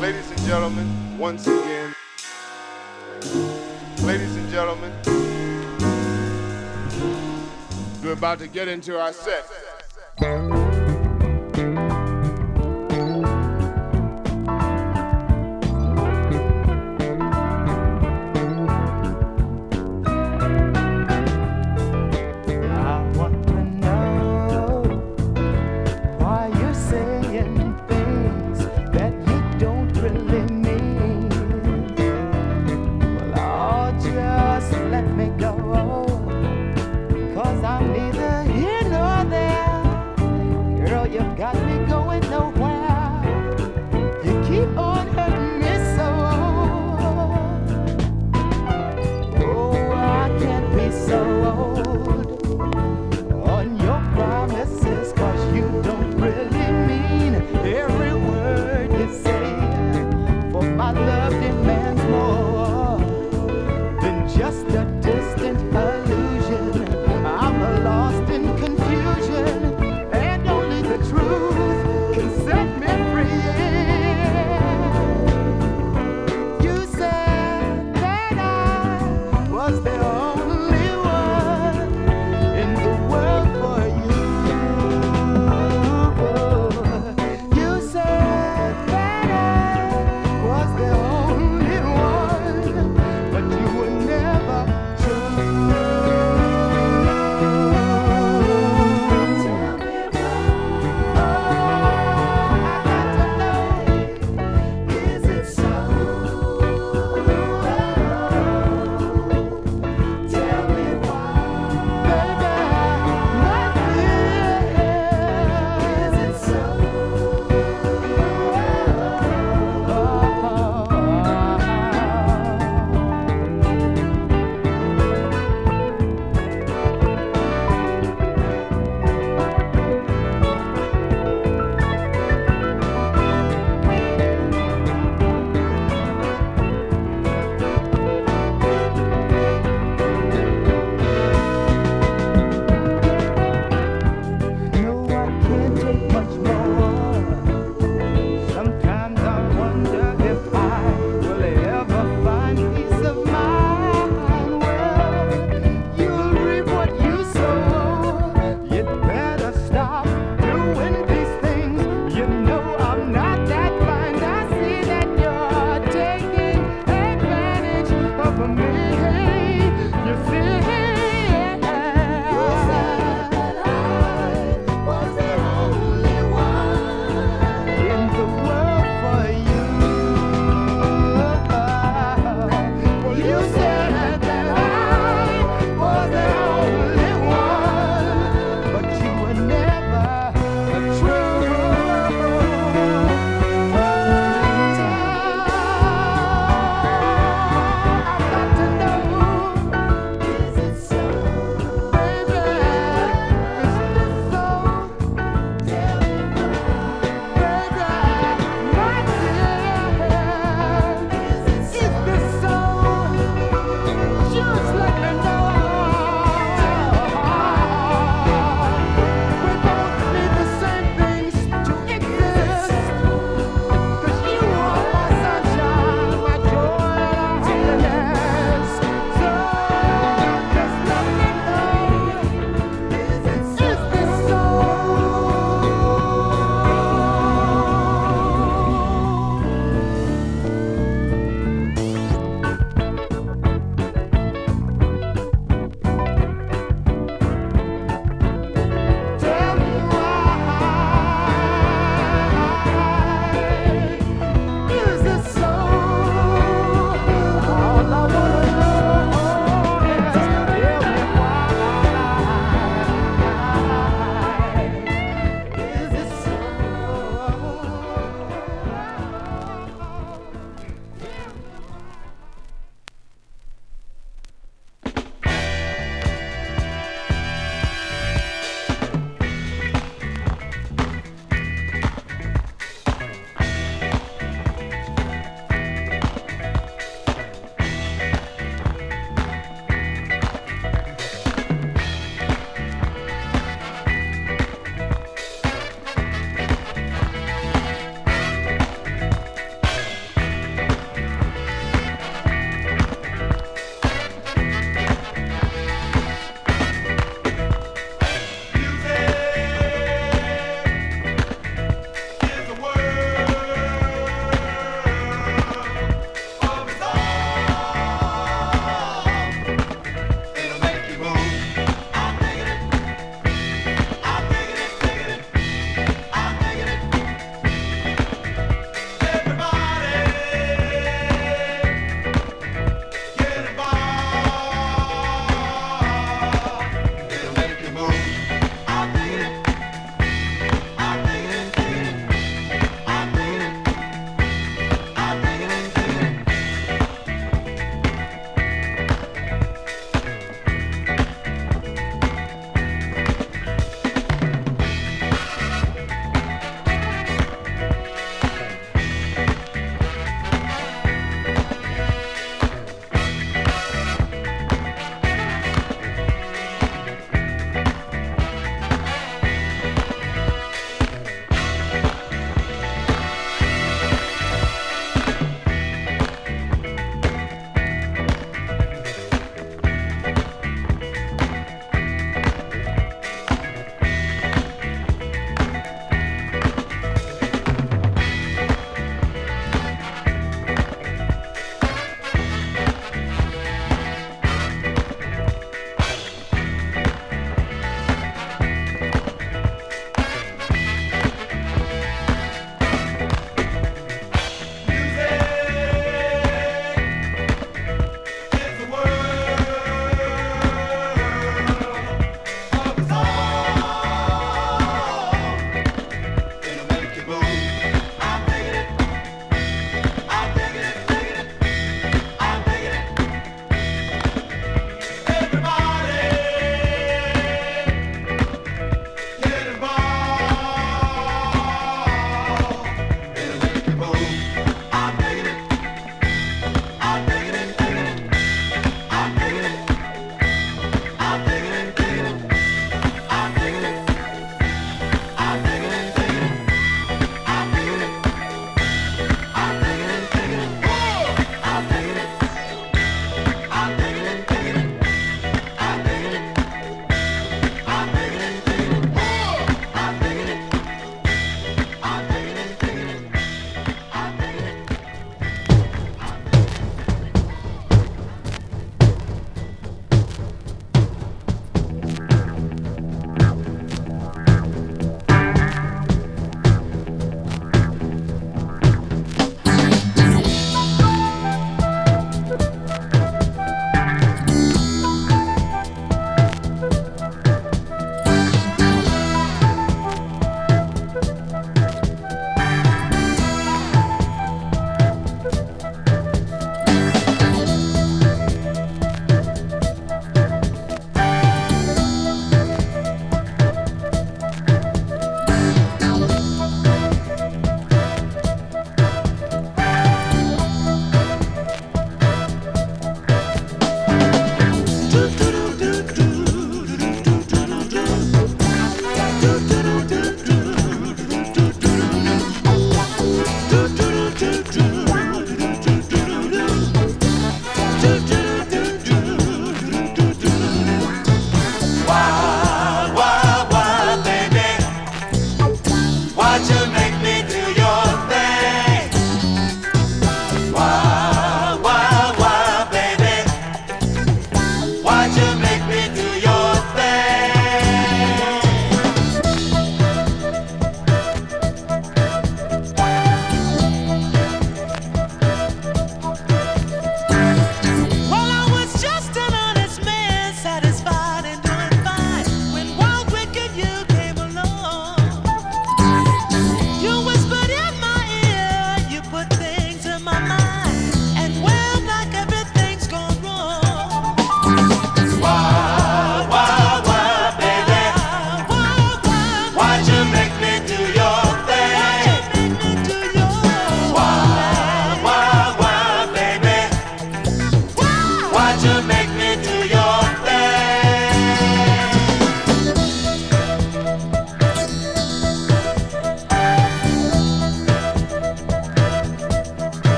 Ladies and gentlemen, once again, ladies and gentlemen, we're about to get into our set.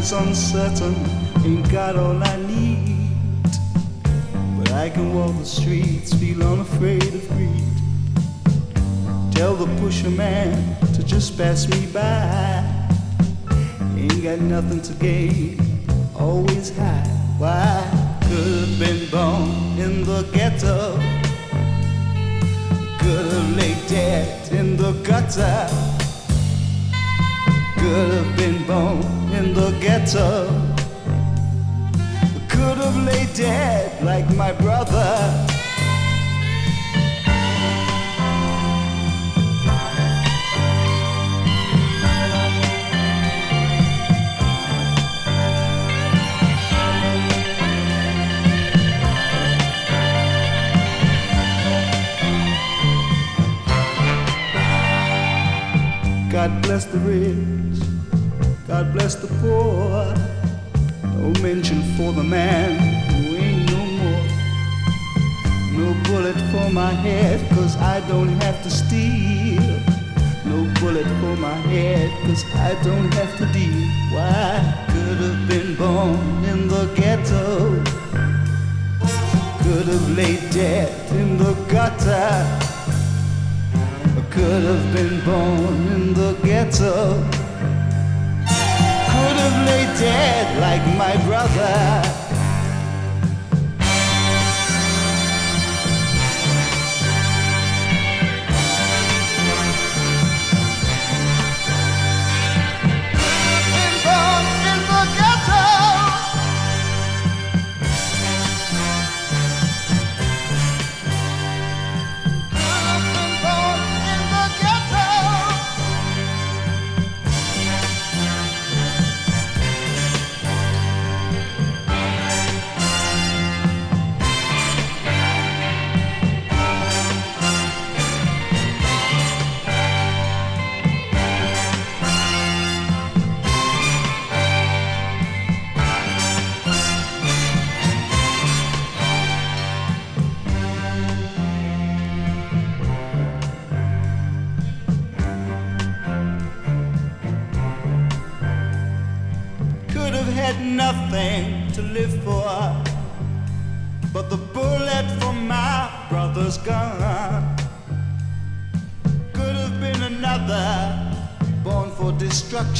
Is uncertain, ain't got all I need. But I can walk the streets, feel unafraid of greed. Tell the pusher man to just pass me by. Ain't got nothing to gain, always high. Why? Could have been born in the ghetto. Could have laid dead in the gutter. Could have been born in the ghetto. Could have laid dead like my brother. God bless the rich, God bless the poor. No mention for the man who ain't no more. No bullet for my head, cause I don't have to steal. No bullet for my head, cause I don't have to deal. Why? Could have been born in the ghetto. Could have laid dead in the gutter could have been born in the ghetto dead like my brother.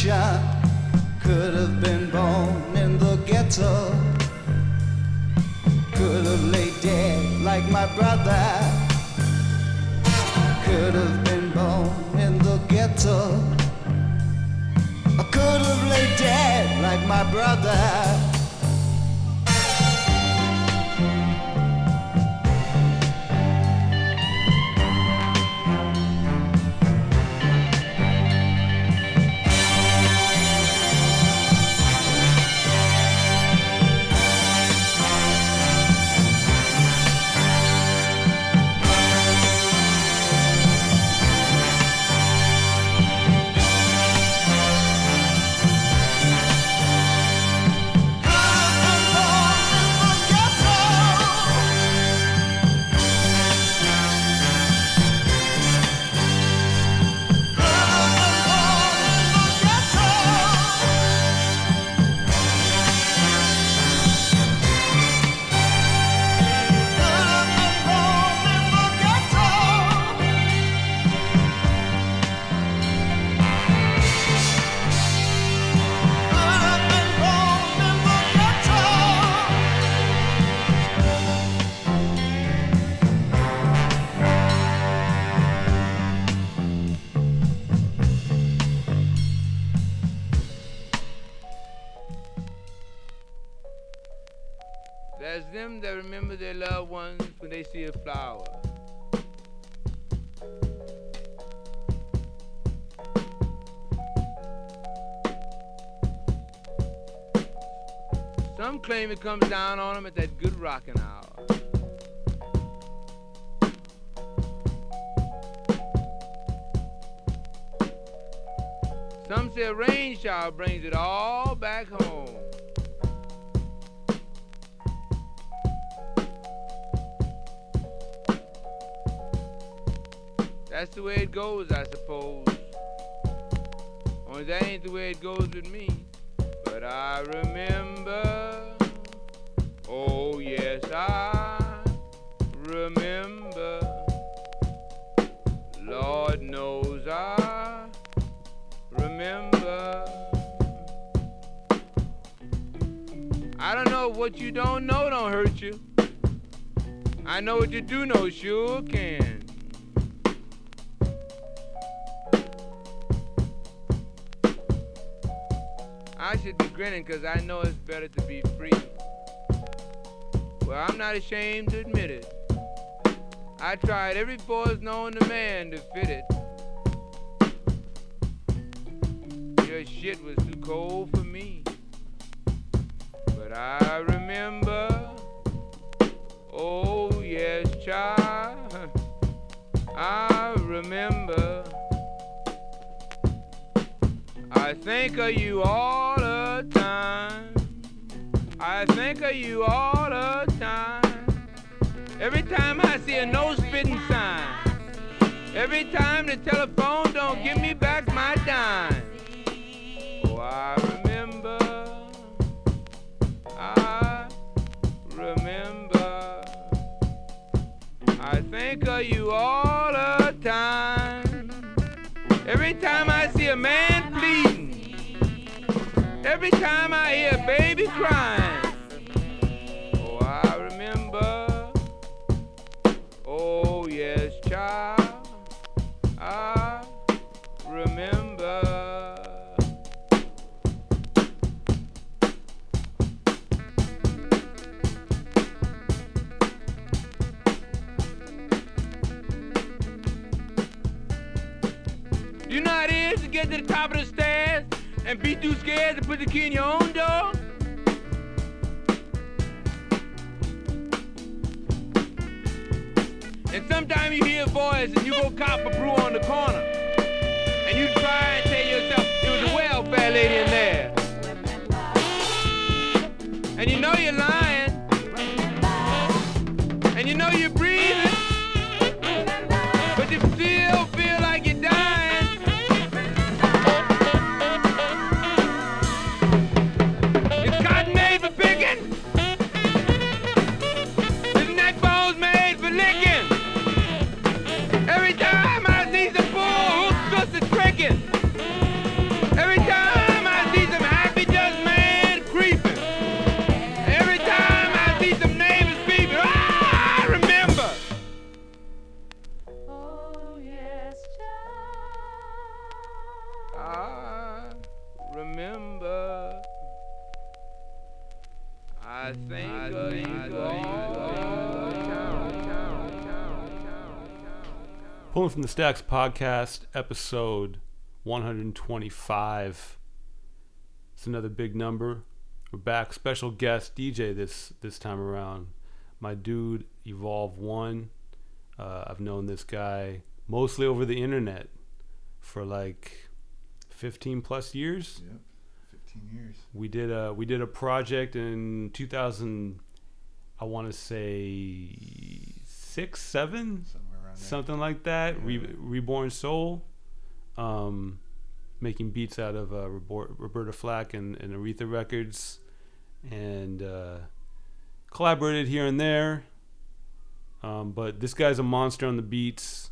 Could have laid dead like my brother. claim it comes down on them at that good rocking hour. Some say a rain shower brings it all back home. That's the way it goes, I suppose. Only that ain't the way it goes with me. But I remember, oh yes, I remember. Lord knows I remember. I don't know what you don't know don't hurt you. I know what you do know sure can. I should be grinning because I know it's better to be free. Well, I'm not ashamed to admit it. I tried every force known to man to fit it. Your shit was too cold for me. But I remember, oh yes, child, I think of you all the time. I think of you all the time. Every time I see a no spitting sign. Every time the telephone don't give me back my dime. Oh, I remember. I remember. I think of you all the time. Every time I see a man pleading. Every time I hear a baby crying. Oh, I remember. Oh, yes, child. I remember. You know how it is to get to the top of the stairs and be too scared to put the key in your own door? And sometimes you hear a voice and you go cop a brew on the corner. And you try and tell yourself it was a welfare lady in there. And you know you're lying. And you know you're From the Stacks podcast, episode 125. It's another big number. We're back. Special guest DJ this this time around. My dude, Evolve One. Uh, I've known this guy mostly over the internet for like 15 plus years. Yep, 15 years. We did a we did a project in 2000. I want to say six, seven, there. Something like that. Yeah. Re- Reborn Soul, um, making beats out of uh, Roberta Flack and, and Aretha Records, and uh, collaborated here and there. Um, but this guy's a monster on the beats,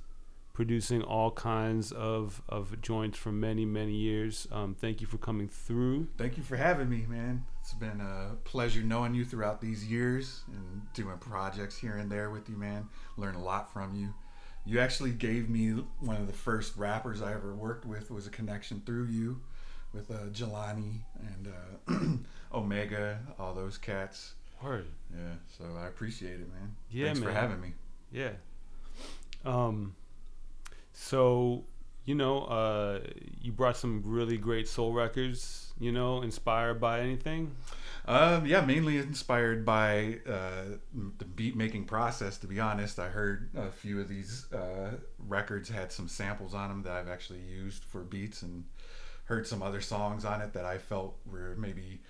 producing all kinds of, of joints for many many years. Um, thank you for coming through. Thank you for having me, man. It's been a pleasure knowing you throughout these years and doing projects here and there with you, man. Learn a lot from you. You actually gave me one of the first rappers I ever worked with was a connection through you with uh, Jelani and uh, Omega, all those cats. Word. Yeah, so I appreciate it, man. Yeah, Thanks for having me. Yeah. Um so you know, uh you brought some really great soul records, you know, inspired by anything? Um, yeah, mainly inspired by uh, the beat making process. To be honest, I heard a few of these uh, records had some samples on them that I've actually used for beats, and heard some other songs on it that I felt were maybe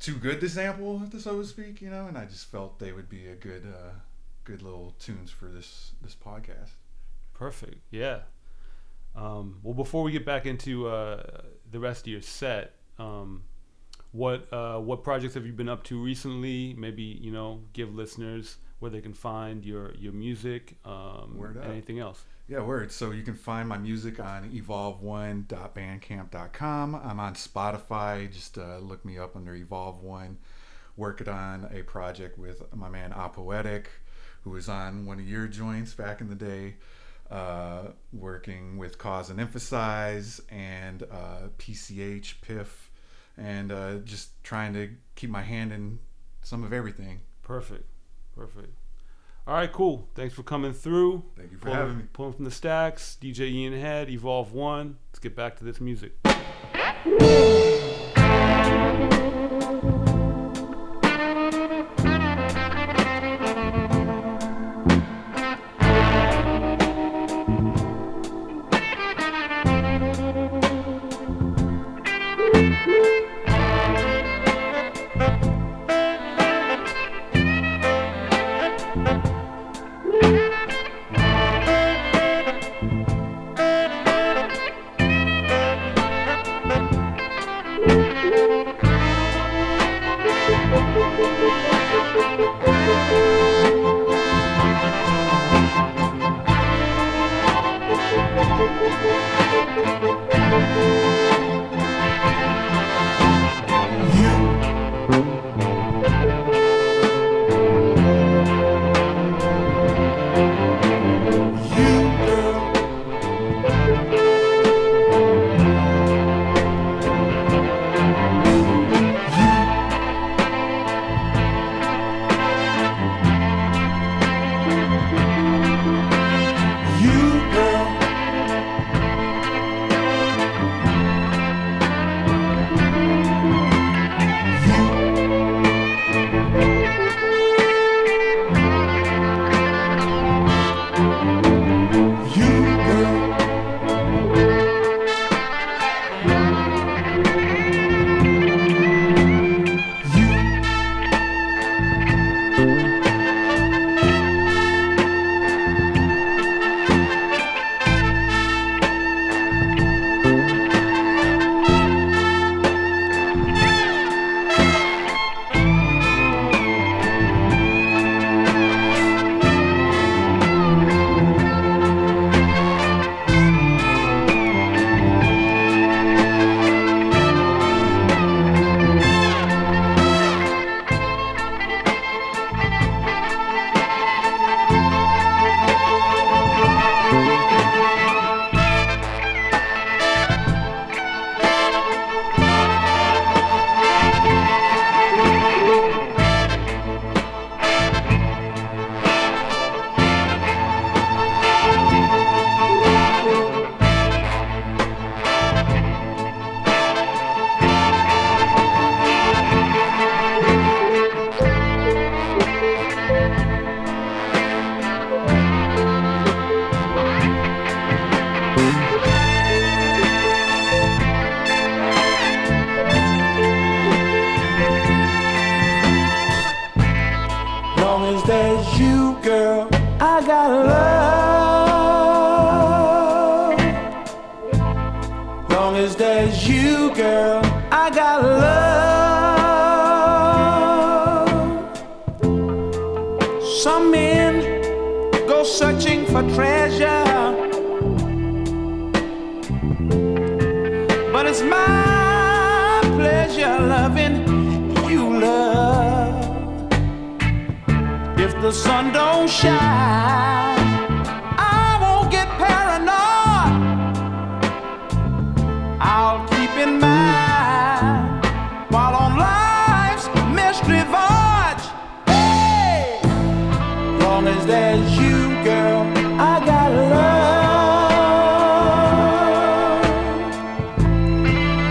too good to sample, so to speak. You know, and I just felt they would be a good, uh, good little tunes for this this podcast. Perfect. Yeah. Um well before we get back into uh the rest of your set, um what uh, what projects have you been up to recently? Maybe you know, give listeners where they can find your your music, um, Word up. anything else. Yeah, word. So you can find my music on evolve1.bandcamp.com. I'm on Spotify. Just uh, look me up under Evolve One. Working on a project with my man Apoetic, who was on one of your joints back in the day. Uh, working with Cause and Emphasize and uh, PCH, Piff, and uh, just trying to keep my hand in some of everything. Perfect, perfect. All right, cool. Thanks for coming through. Thank you for Pulling, having me. pulling from the stacks. DJ Ian Head, Evolve One. Let's get back to this music.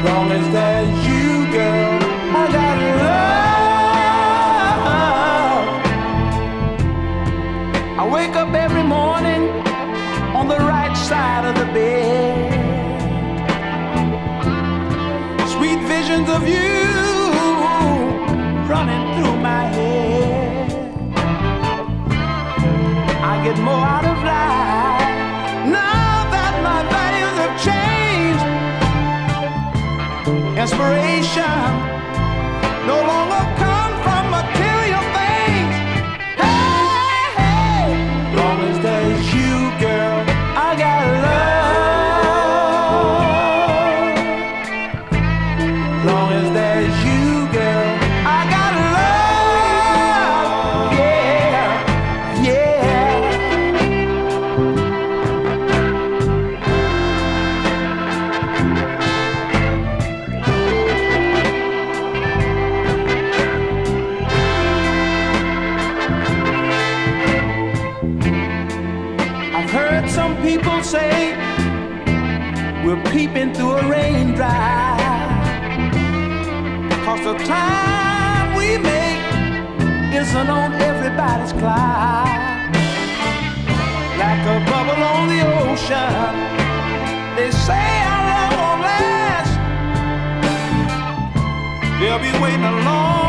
Long as there's down on everybody's cloud. Like a bubble on the ocean, they say our love won't last. They'll be waiting a long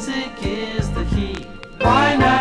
music is the key. Why not?